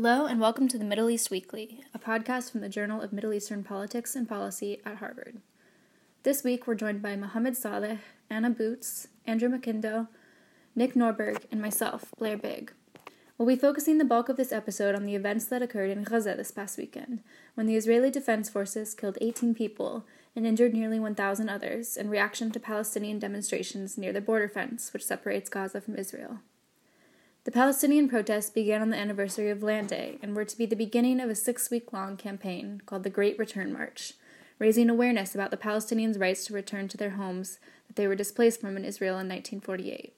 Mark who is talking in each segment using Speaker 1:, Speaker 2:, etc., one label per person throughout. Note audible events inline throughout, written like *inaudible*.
Speaker 1: Hello, and welcome to the Middle East Weekly, a podcast from the Journal of Middle Eastern Politics and Policy at Harvard. This week, we're joined by Mohammed Saleh, Anna Boots, Andrew McIndoe, Nick Norberg, and myself, Blair Big. We'll be focusing the bulk of this episode on the events that occurred in Gaza this past weekend, when the Israeli Defense Forces killed 18 people and injured nearly 1,000 others in reaction to Palestinian demonstrations near the border fence which separates Gaza from Israel. The Palestinian protests began on the anniversary of Land Day and were to be the beginning of a six week long campaign called the Great Return March, raising awareness about the Palestinians' rights to return to their homes that they were displaced from in Israel in 1948.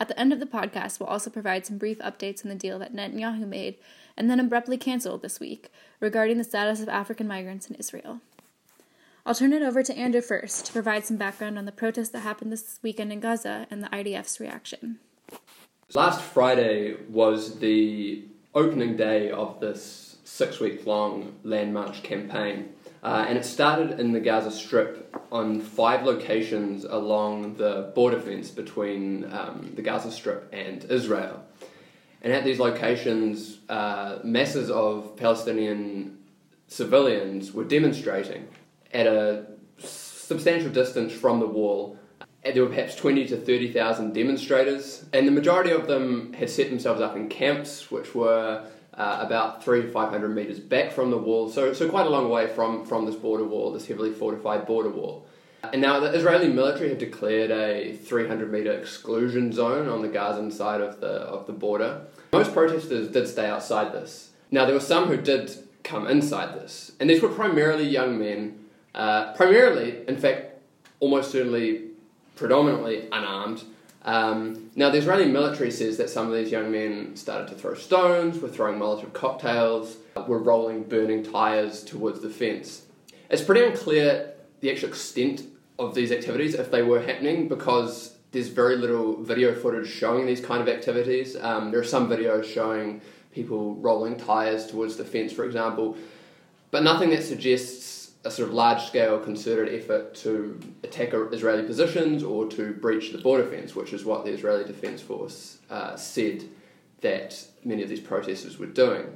Speaker 1: At the end of the podcast, we'll also provide some brief updates on the deal that Netanyahu made and then abruptly canceled this week regarding the status of African migrants in Israel. I'll turn it over to Andrew first to provide some background on the protests that happened this weekend in Gaza and the IDF's reaction.
Speaker 2: Last Friday was the opening day of this six week long Land March campaign. Uh, and it started in the Gaza Strip on five locations along the border fence between um, the Gaza Strip and Israel. And at these locations, uh, masses of Palestinian civilians were demonstrating at a substantial distance from the wall. There were perhaps 20 to 30,000 demonstrators, and the majority of them had set themselves up in camps, which were uh, about three to 500 metres back from the wall, so, so quite a long way from, from this border wall, this heavily fortified border wall. And now the Israeli military have declared a 300 metre exclusion zone on the Gazan side of the, of the border. Most protesters did stay outside this. Now, there were some who did come inside this, and these were primarily young men, uh, primarily, in fact, almost certainly predominantly unarmed, um, now, the Israeli military says that some of these young men started to throw stones, were throwing Molotov cocktails, were rolling burning tyres towards the fence. It's pretty unclear the actual extent of these activities, if they were happening, because there's very little video footage showing these kind of activities. Um, there are some videos showing people rolling tyres towards the fence, for example, but nothing that suggests a sort of large scale concerted effort to attack Israeli positions or to breach the border fence, which is what the Israeli Defense Force uh, said that many of these protesters were doing.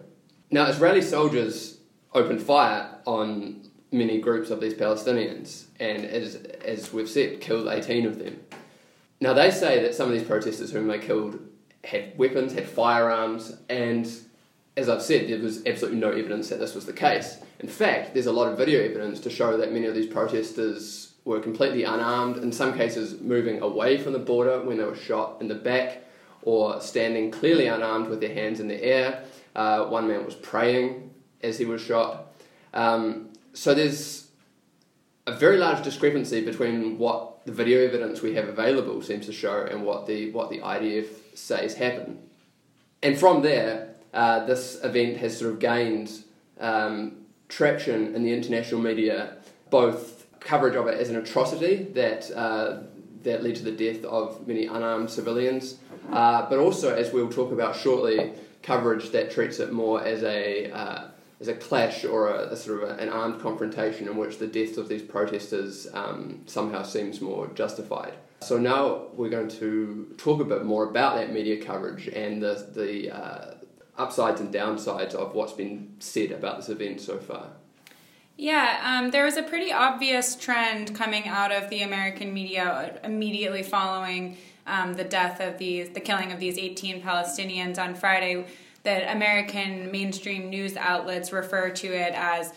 Speaker 2: Now, Israeli soldiers opened fire on many groups of these Palestinians, and as, as we've said, killed 18 of them. Now, they say that some of these protesters whom they killed had weapons, had firearms, and as I've said, there was absolutely no evidence that this was the case. In fact, there's a lot of video evidence to show that many of these protesters were completely unarmed, in some cases moving away from the border when they were shot in the back, or standing clearly unarmed with their hands in the air. Uh, one man was praying as he was shot. Um, so there's a very large discrepancy between what the video evidence we have available seems to show and what the what the IDF says happened. And from there, uh, this event has sort of gained um, traction in the international media, both coverage of it as an atrocity that uh, that led to the death of many unarmed civilians, uh, but also, as we'll talk about shortly, coverage that treats it more as a uh, as a clash or a, a sort of a, an armed confrontation in which the deaths of these protesters um, somehow seems more justified. So now we're going to talk a bit more about that media coverage and the the uh, upsides and downsides of what's been said about this event so far?
Speaker 3: Yeah, um, there was a pretty obvious trend coming out of the American media immediately following um, the death of these, the killing of these 18 Palestinians on Friday, that American mainstream news outlets refer to it as,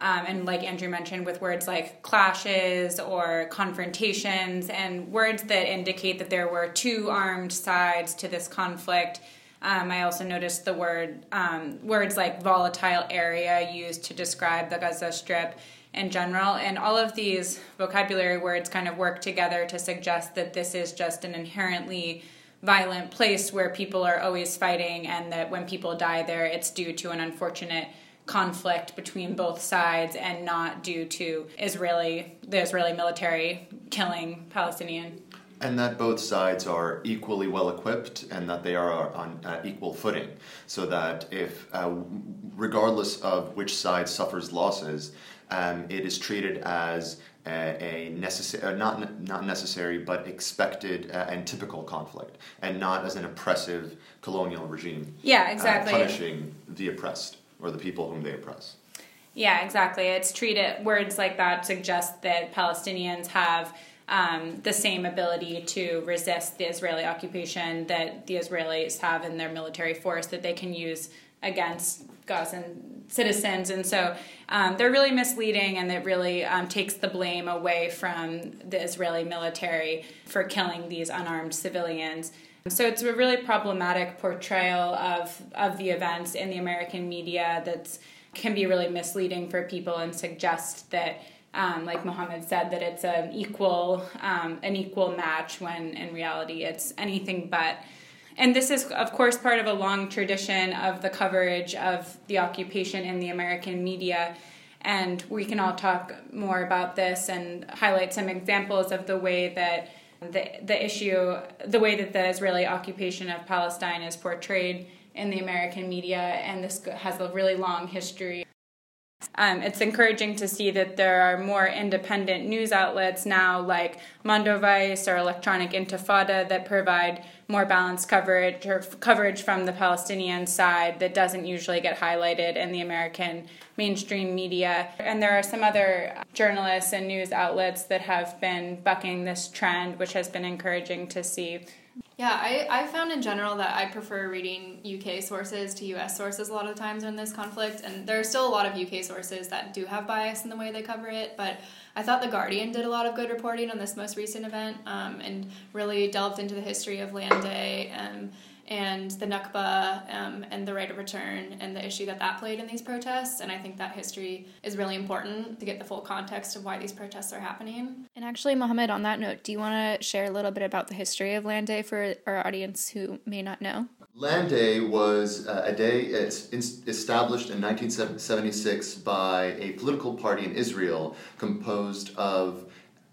Speaker 3: um, and like Andrew mentioned, with words like clashes or confrontations, and words that indicate that there were two armed sides to this conflict um, I also noticed the word um, words like volatile area used to describe the Gaza Strip in general, and all of these vocabulary words kind of work together to suggest that this is just an inherently violent place where people are always fighting, and that when people die there, it's due to an unfortunate conflict between both sides and not due to Israeli the Israeli military killing Palestinian
Speaker 4: and that both sides are equally well equipped and that they are on uh, equal footing so that if uh, regardless of which side suffers losses um, it is treated as a, a necessary, not not necessary, but expected uh, and typical conflict, and not as an oppressive colonial regime.
Speaker 3: Yeah, exactly.
Speaker 4: Uh, punishing the oppressed or the people whom they oppress.
Speaker 3: Yeah, exactly. It's treated words like that suggest that Palestinians have um, the same ability to resist the Israeli occupation that the Israelis have in their military force that they can use against Gazan citizens. And so um, they're really misleading and it really um, takes the blame away from the Israeli military for killing these unarmed civilians. So it's a really problematic portrayal of, of the events in the American media that can be really misleading for people and suggest that um, like Mohammed said that it's an equal um, an equal match when in reality it's anything but. And this is of course part of a long tradition of the coverage of the occupation in the American media. And we can all talk more about this and highlight some examples of the way that the the issue the way that the Israeli occupation of Palestine is portrayed in the American media, and this has a really long history. Um, it's encouraging to see that there are more independent news outlets now, like Mondoweiss or Electronic Intifada, that provide more balanced coverage or f- coverage from the Palestinian side that doesn't usually get highlighted in the American mainstream media. And there are some other journalists and news outlets that have been bucking this trend, which has been encouraging to see.
Speaker 1: Yeah, I, I found in general that I prefer reading UK sources to US sources a lot of times in this conflict, and there are still a lot of UK sources that do have bias in the way they cover it, but I thought The Guardian did a lot of good reporting on this most recent event um, and really delved into the history of Land Day. Um, and the Nakba um, and the right of return and the issue that that played in these protests. And I think that history is really important to get the full context of why these protests are happening. And actually, Mohammed, on that note, do you want to share a little bit about the history of Land Day for our audience who may not know?
Speaker 4: Land Day was uh, a day established in 1976 by a political party in Israel composed of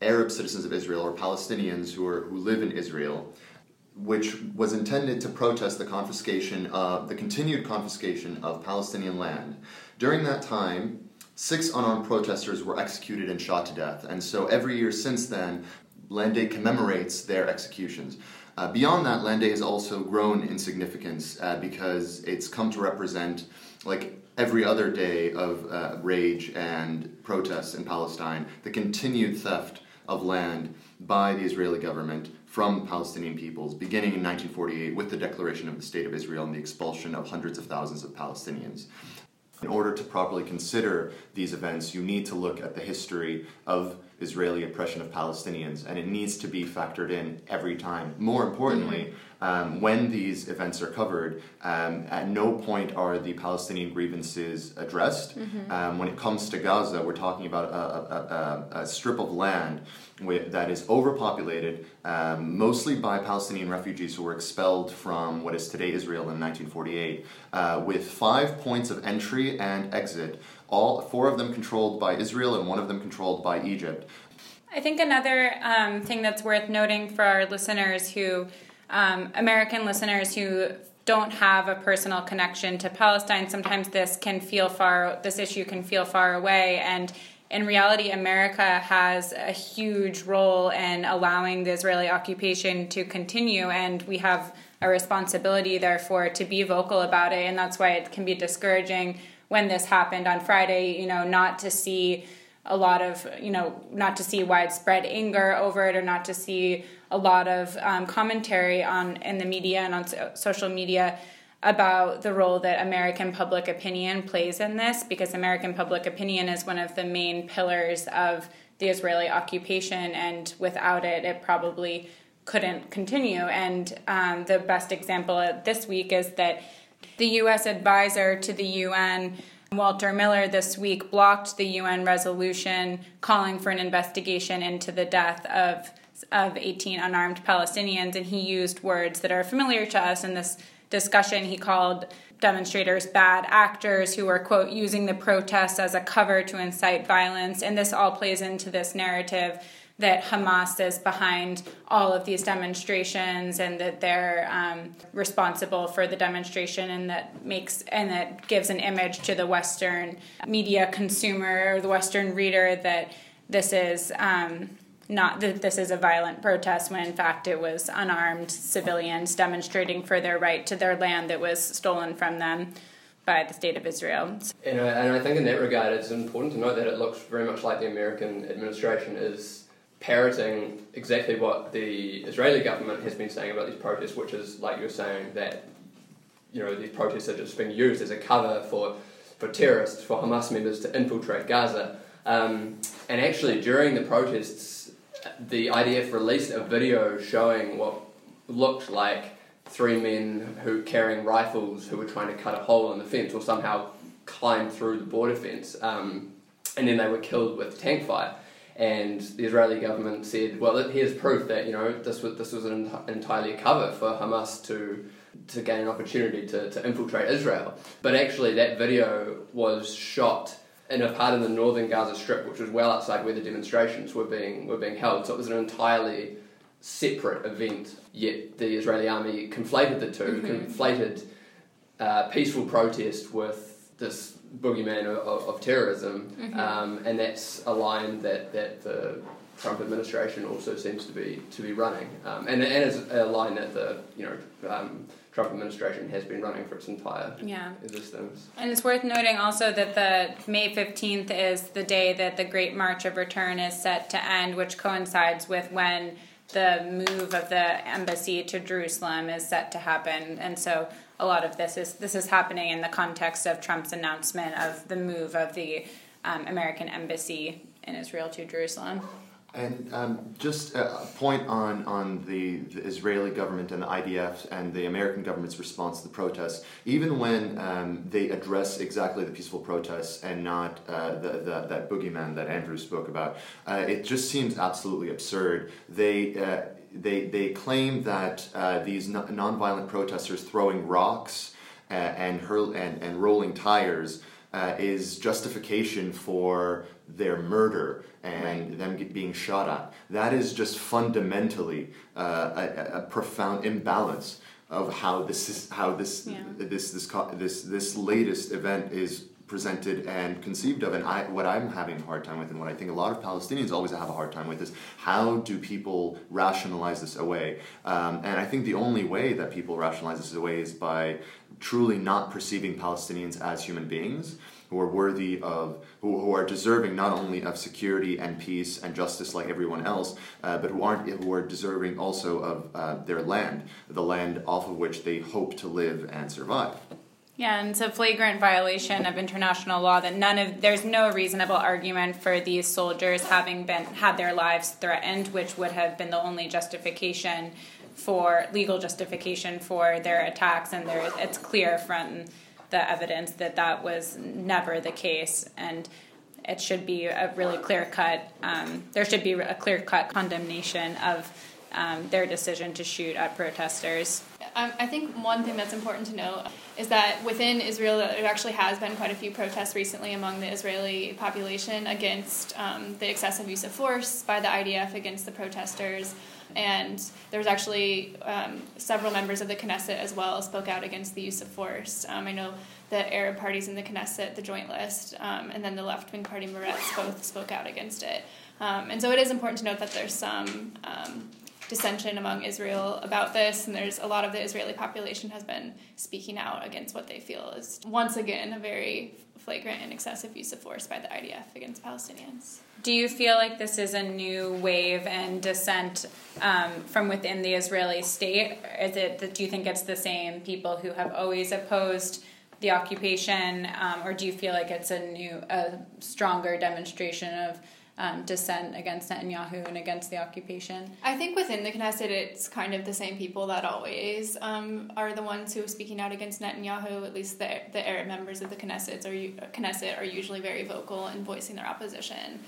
Speaker 4: Arab citizens of Israel or Palestinians who, are, who live in Israel which was intended to protest the confiscation of the continued confiscation of Palestinian land. During that time, six unarmed protesters were executed and shot to death, and so every year since then, Land Day commemorates their executions. Uh, beyond that, Land Day has also grown in significance uh, because it's come to represent, like every other day of uh, rage and protests in Palestine, the continued theft of land by the Israeli government from Palestinian peoples, beginning in 1948 with the declaration of the State of Israel and the expulsion of hundreds of thousands of Palestinians. In order to properly consider these events, you need to look at the history of Israeli oppression of Palestinians, and it needs to be factored in every time. More importantly, mm-hmm um, when these events are covered, um, at no point are the Palestinian grievances addressed. Mm-hmm. Um, when it comes to Gaza, we're talking about a, a, a, a strip of land with, that is overpopulated, um, mostly by Palestinian refugees who were expelled from what is today Israel in 1948, uh, with five points of entry and exit, all four of them controlled by Israel and one of them controlled by Egypt.
Speaker 3: I think another um, thing that's worth noting for our listeners who um, American listeners who don't have a personal connection to Palestine, sometimes this can feel far, this issue can feel far away. And in reality, America has a huge role in allowing the Israeli occupation to continue, and we have a responsibility, therefore, to be vocal about it. And that's why it can be discouraging when this happened on Friday, you know, not to see a lot of, you know, not to see widespread anger over it or not to see a lot of um, commentary on in the media and on so- social media about the role that American public opinion plays in this because American public opinion is one of the main pillars of the Israeli occupation, and without it, it probably couldn't continue. And um, the best example this week is that the U.S. advisor to the UN. Walter Miller this week blocked the UN resolution calling for an investigation into the death of of 18 unarmed Palestinians, and he used words that are familiar to us in this discussion. He called demonstrators bad actors who were, quote, using the protests as a cover to incite violence. And this all plays into this narrative that Hamas is behind all of these demonstrations and that they're um, responsible for the demonstration and that makes and that gives an image to the Western media consumer or the Western reader that this is um, not that this is a violent protest when in fact it was unarmed civilians demonstrating for their right to their land that was stolen from them by the state of Israel.
Speaker 2: And I, and I think in that regard, it's important to note that it looks very much like the American administration is parroting exactly what the Israeli government has been saying about these protests, which is, like you're saying, that you know these protests are just being used as a cover for, for terrorists, for Hamas members to infiltrate Gaza. Um, and actually, during the protests, the IDF released a video showing what looked like three men who carrying rifles who were trying to cut a hole in the fence or somehow climb through the border fence, um, and then they were killed with tank fire. And the Israeli government said, "Well, here's proof that you know this was this was an entirely a cover for Hamas to to gain an opportunity to, to infiltrate Israel." But actually, that video was shot in a part of the northern Gaza Strip, which was well outside where the demonstrations were being were being held. So it was an entirely separate event. Yet the Israeli army conflated the 2 mm-hmm. conflated uh, peaceful protest with this boogeyman of, of terrorism, mm-hmm. um, and that's a line that, that the Trump administration also seems to be to be running, um, and and is a line that the you know um, Trump administration has been running for its entire yeah. existence.
Speaker 3: And it's worth noting also that the May fifteenth is the day that the Great March of Return is set to end, which coincides with when the move of the embassy to Jerusalem is set to happen, and so a lot of this is this is happening in the context of Trump's announcement of the move of the um, American embassy in Israel to Jerusalem.
Speaker 4: And um, just a point on, on the, the, Israeli government and the IDF and the American government's response to the protests. Even when um, they address exactly the peaceful protests and not uh, the, the, that boogeyman that Andrew spoke about, uh, it just seems absolutely absurd. They uh, they, they claim that uh, these non- nonviolent protesters throwing rocks uh, and, hurl- and, and rolling tires uh, is justification for their murder and right. them being shot at. That is just fundamentally uh, a, a, profound imbalance of how this is how this yeah. this, this this this latest event is presented and conceived of. And I, what I'm having a hard time with, and what I think a lot of Palestinians always have a hard time with, is how do people rationalize this away? Um, and I think the only way that people rationalize this away is by truly not perceiving Palestinians as human beings who are worthy of, who, who are deserving not only of security and peace and justice like everyone else, uh, but who aren't, who are deserving also of uh, their land, the land off of which they hope to live and survive.
Speaker 3: Yeah, and it's a flagrant violation of international law that none of there's no reasonable argument for these soldiers having been had their lives threatened, which would have been the only justification for legal justification for their attacks, and there it's clear from the evidence that that was never the case, and it should be a really clear cut. Um, there should be a clear cut condemnation of um, their decision to shoot at protesters.
Speaker 1: I think one thing that's important to note is that within Israel, there actually has been quite a few protests recently among the Israeli population against um, the excessive use of force by the IDF against the protesters. And there was actually um, several members of the Knesset as well spoke out against the use of force. Um, I know the Arab parties in the Knesset, the Joint List, um, and then the left wing party Meretz both spoke out against it. Um, and so it is important to note that there's some um, dissension among Israel about this, and there's a lot of the Israeli population has been speaking out against what they feel is once again a very flagrant and excessive use of force by the IDF against Palestinians.
Speaker 3: Do you feel like this is a new wave and dissent um, from within the Israeli state? Is it that do you think it's the same people who have always opposed? the occupation, um, or do you feel like it's a new, a stronger demonstration of um, dissent against Netanyahu and against the occupation?
Speaker 1: I think within the Knesset, it's kind of the same people that always um, are the ones who are speaking out against Netanyahu. At least the, the Arab members of the Knesset are, Knesset are usually very vocal in voicing their opposition.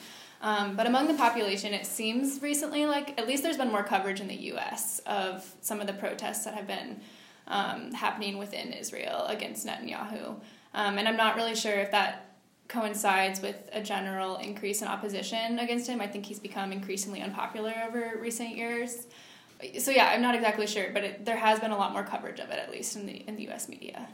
Speaker 1: Um, but among the population, it seems recently like at least there's been more coverage in the U.S. of some of the protests that have been um, happening within Israel against Netanyahu. Um, and I'm not really sure if that coincides with a general increase in opposition against him. I think he's become increasingly unpopular over recent years. So yeah, I'm not exactly sure, but it, there has been a lot more coverage of it, at least in the in the U.S. media.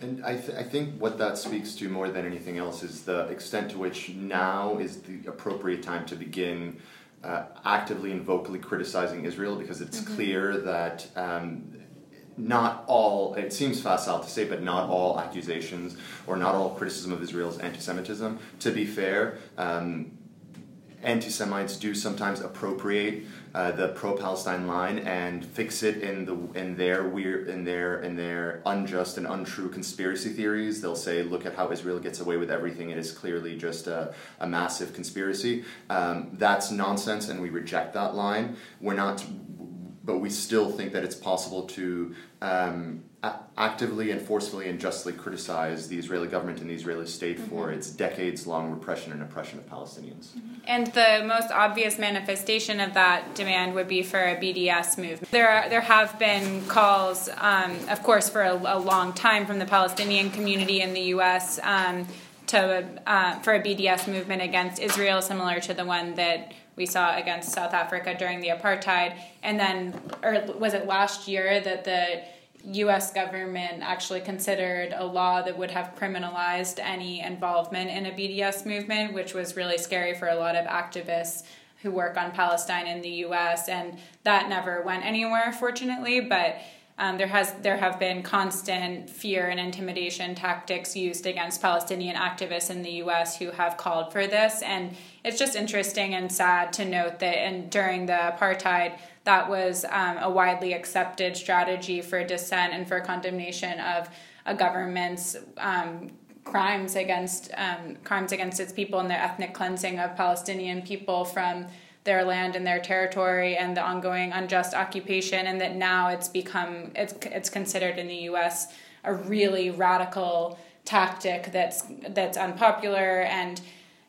Speaker 4: And I, th- I think what that speaks to more than anything else is the extent to which now is the appropriate time to begin uh, actively and vocally criticizing Israel because it's mm-hmm. clear that um, not all, it seems facile to say, but not all accusations or not all criticism of Israel is anti Semitism. To be fair, um, anti Semites do sometimes appropriate uh, the pro-Palestine line and fix it in the in their weird in their in their unjust and untrue conspiracy theories. They'll say, "Look at how Israel gets away with everything. It is clearly just a, a massive conspiracy." Um, that's nonsense, and we reject that line. We're not, but we still think that it's possible to. Um, actively and forcefully and justly criticize the Israeli government and the Israeli state mm-hmm. for its decades long repression and oppression of Palestinians.
Speaker 3: Mm-hmm. And the most obvious manifestation of that demand would be for a BDS movement. There, are, there have been calls, um, of course, for a, a, long time from the Palestinian community in the U.S. Um, to uh, for a BDS movement against Israel, similar to the one that we saw against South Africa during the apartheid. And then, or was it last year that the US government actually considered a law that would have criminalized any involvement in a BDS movement, which was really scary for a lot of activists who work on Palestine in the US. And that never went anywhere, fortunately. But um, there has there have been constant fear and intimidation tactics used against Palestinian activists in the U.S. who have called for this, and it's just interesting and sad to note that and during the apartheid that was um, a widely accepted strategy for dissent and for condemnation of a government's um, crimes against um, crimes against its people and their ethnic cleansing of Palestinian people from their land and their territory and the ongoing unjust occupation and that now it's become it's it's considered in the US a really radical tactic that's that's unpopular and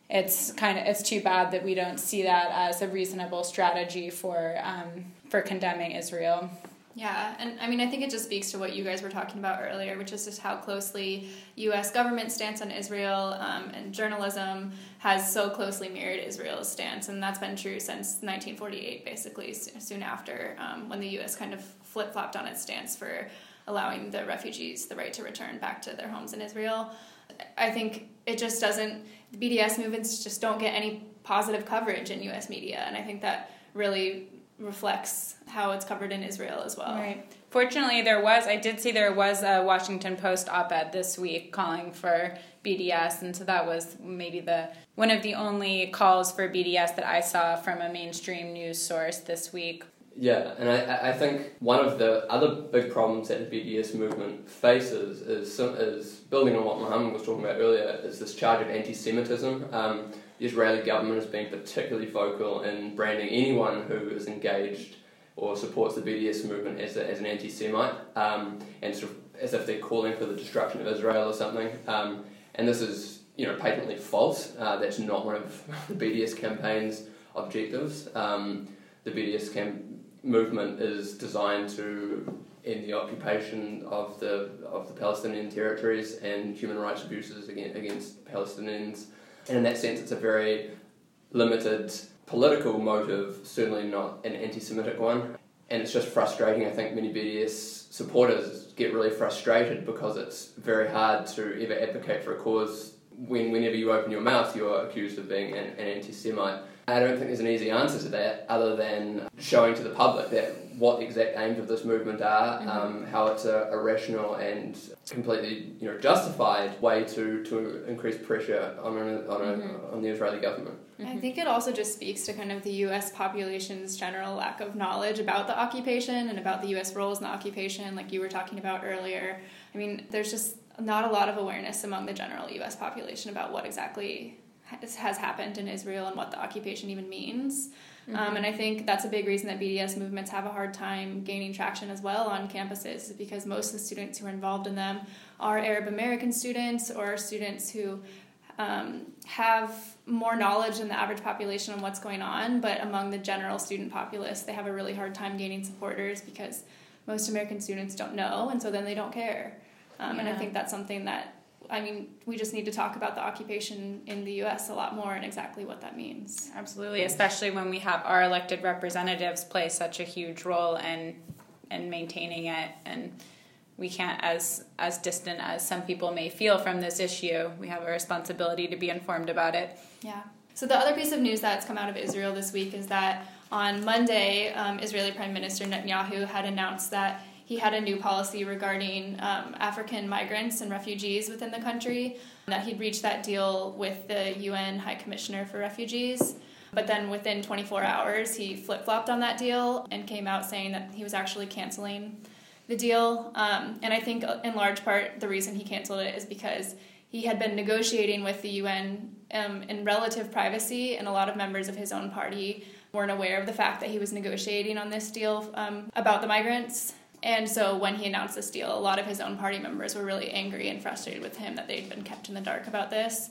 Speaker 3: it's kind of it's too bad that we don't see that as a reasonable strategy for um, for condemning Israel.
Speaker 1: Yeah, and I mean, I think it just speaks to what you guys were talking about earlier, which is just how closely U.S. government stance on Israel um, and journalism has so closely mirrored Israel's stance, and that's been true since 1948, basically, soon after when the U.S. kind of flip flopped on its stance for allowing the refugees the right to return back to their homes in Israel. I think it just doesn't the BDS movements just don't get any positive coverage in U.S. media, and I think that really reflects how it's covered in Israel as well.
Speaker 3: Right. Fortunately, there was I did see there was a Washington Post op-ed this week calling for BDS, and so that was maybe the one of the only calls for BDS that I saw from a mainstream news source this week.
Speaker 2: Yeah, and I, I think one of the other big problems that the BDS movement faces is, is building on what Mohammed was talking about earlier, is this charge of anti Semitism. Um, the Israeli government has been particularly vocal in branding anyone who is engaged or supports the BDS movement as, a, as an anti Semite, um, and sort of as if they're calling for the destruction of Israel or something. Um, and this is you know patently false. Uh, that's not one of *laughs* the BDS campaign's objectives. Um, the BDS campaign movement is designed to end the occupation of the of the Palestinian territories and human rights abuses against, against Palestinians. And in that sense, it's a very limited political motive, certainly not an anti-Semitic one. And it's just frustrating. I think many BDS supporters get really frustrated because it's very hard to ever advocate for a cause when whenever you open your mouth, you're accused of being an, an anti-Semite. I don't think there's an easy answer to that other than showing to the public that what the exact aims of this movement are, mm-hmm. um, how it's a, a, rational and completely you know justified way to, to increase pressure on on, a, mm-hmm. on the Israeli government.
Speaker 1: Mm-hmm. I think it also just speaks to kind of the U.S. population's general lack of knowledge about the occupation and about the U.S. roles in the occupation, like you were talking about earlier. I mean, there's just not a lot of awareness among the general U.S. population about what exactly has happened in Israel and what the occupation even means. Mm-hmm. Um, and I think that's a big reason that BDS movements have a hard time gaining traction as well on campuses because most of the students who are involved in them are Arab American students or students who um, have more knowledge than the average population on what's going on, but among the general student populace, they have a really hard time gaining supporters because most American students don't know, and so then they don't care. Um, yeah. And I think that's something that I mean, we just need to talk about the occupation in the U.S. a lot more and exactly what that means.
Speaker 3: Absolutely, especially when we have our elected representatives play such a huge role in in maintaining it, and we can't, as as distant as some people may feel from this issue, we have a responsibility to be informed about it.
Speaker 1: Yeah. So the other piece of news that's come out of Israel this week is that on Monday, um, Israeli Prime Minister Netanyahu had announced that he had a new policy regarding um, African migrants and refugees within the country, that he'd reached that deal with the UN High Commissioner for Refugees. But then within 24 hours, he flip flopped on that deal and came out saying that he was actually canceling the deal. Um, and I think, uh, in large part, the reason he canceled it is because he had been negotiating with the UN um, in relative privacy, and a lot of members of his own party weren't aware of the fact that he was negotiating on this deal um, about the migrants. And so when he announced this deal, a lot of his own party members were really angry and frustrated with him that they'd been kept in the dark about this.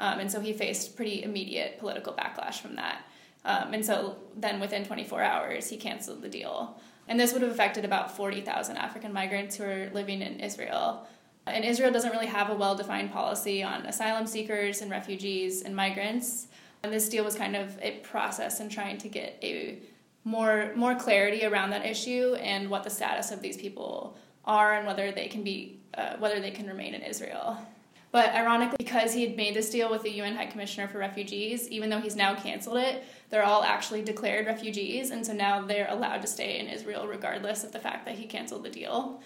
Speaker 1: Um, and so he faced pretty immediate political backlash from that. Um, and so then within 24 hours, he canceled the deal. And this would have affected about 40,000 African migrants who are living in Israel. And Israel doesn't really have a well defined policy on asylum seekers and refugees and migrants. And this deal was kind of a process in trying to get a more more clarity around that issue and what the status of these people are and whether they can be uh, whether they can remain in Israel. But ironically, because he had made this deal with the UN High Commissioner for Refugees, even though he's now canceled it, they're all actually declared refugees, and so now they're allowed to stay in Israel regardless of the fact that he canceled the deal.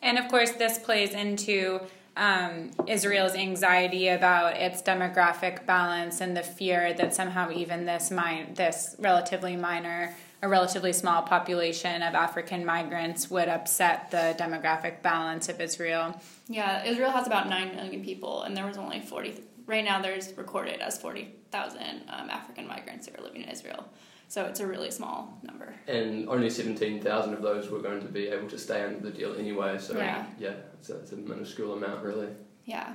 Speaker 3: And of course, this plays into um, Israel's anxiety about its demographic balance and the fear that somehow even this this relatively minor a relatively small population of African migrants would upset the demographic balance of Israel.
Speaker 1: Yeah, Israel has about 9 million people, and there was only 40, right now there's recorded as 40,000 um, African migrants who are living in Israel. So it's a really small number.
Speaker 2: And only 17,000 of those were going to be able to stay under the deal anyway, so
Speaker 1: yeah,
Speaker 2: yeah it's, a, it's a minuscule amount, really.
Speaker 1: Yeah.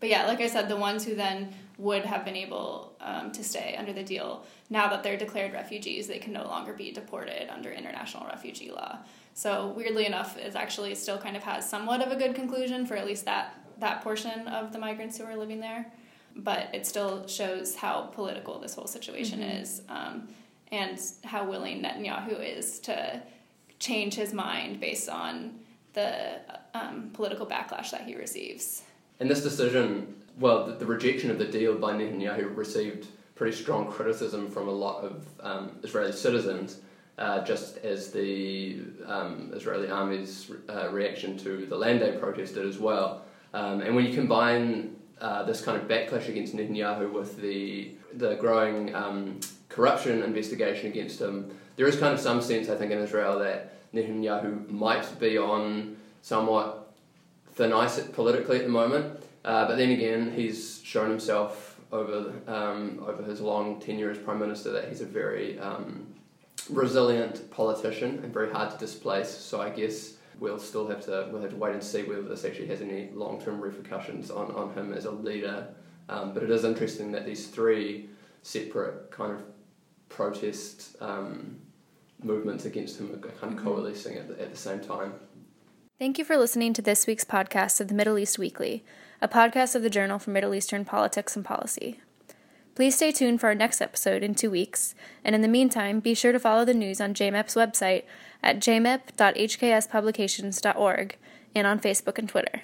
Speaker 1: But yeah, like I said, the ones who then would have been able um, to stay under the deal, now that they're declared refugees, they can no longer be deported under international refugee law. So weirdly enough, it actually still kind of has somewhat of a good conclusion for at least that that portion of the migrants who are living there. But it still shows how political this whole situation mm-hmm. is, um, and how willing Netanyahu is to change his mind based on the um, political backlash that he receives.
Speaker 2: And this decision well, the, the, rejection of the deal by Netanyahu received pretty strong criticism from a lot of um, Israeli citizens, uh, just as the um, Israeli army's uh, reaction to the Land Day protest did as well. Um, and when you combine uh, this kind of backlash against Netanyahu with the the growing um, corruption investigation against him, there is kind of some sense, I think, in Israel that Netanyahu might be on somewhat thin ice politically at the moment. Uh, but then again, he's shown himself over um, over his long tenure as prime minister that he's a very um, resilient politician and very hard to displace. So I guess we'll still have to we'll have to wait and see whether this actually has any long term repercussions on, on him as a leader. Um, but it is interesting that these three separate kind of protest um, movements against him are kind of mm-hmm. coalescing at the, at the same time.
Speaker 1: Thank you for listening to this week's podcast of the Middle East Weekly a podcast of the Journal for Middle Eastern Politics and Policy. Please stay tuned for our next episode in two weeks, and in the meantime, be sure to follow the news on JMEP's website at jmep.hkspublications.org and on Facebook and Twitter.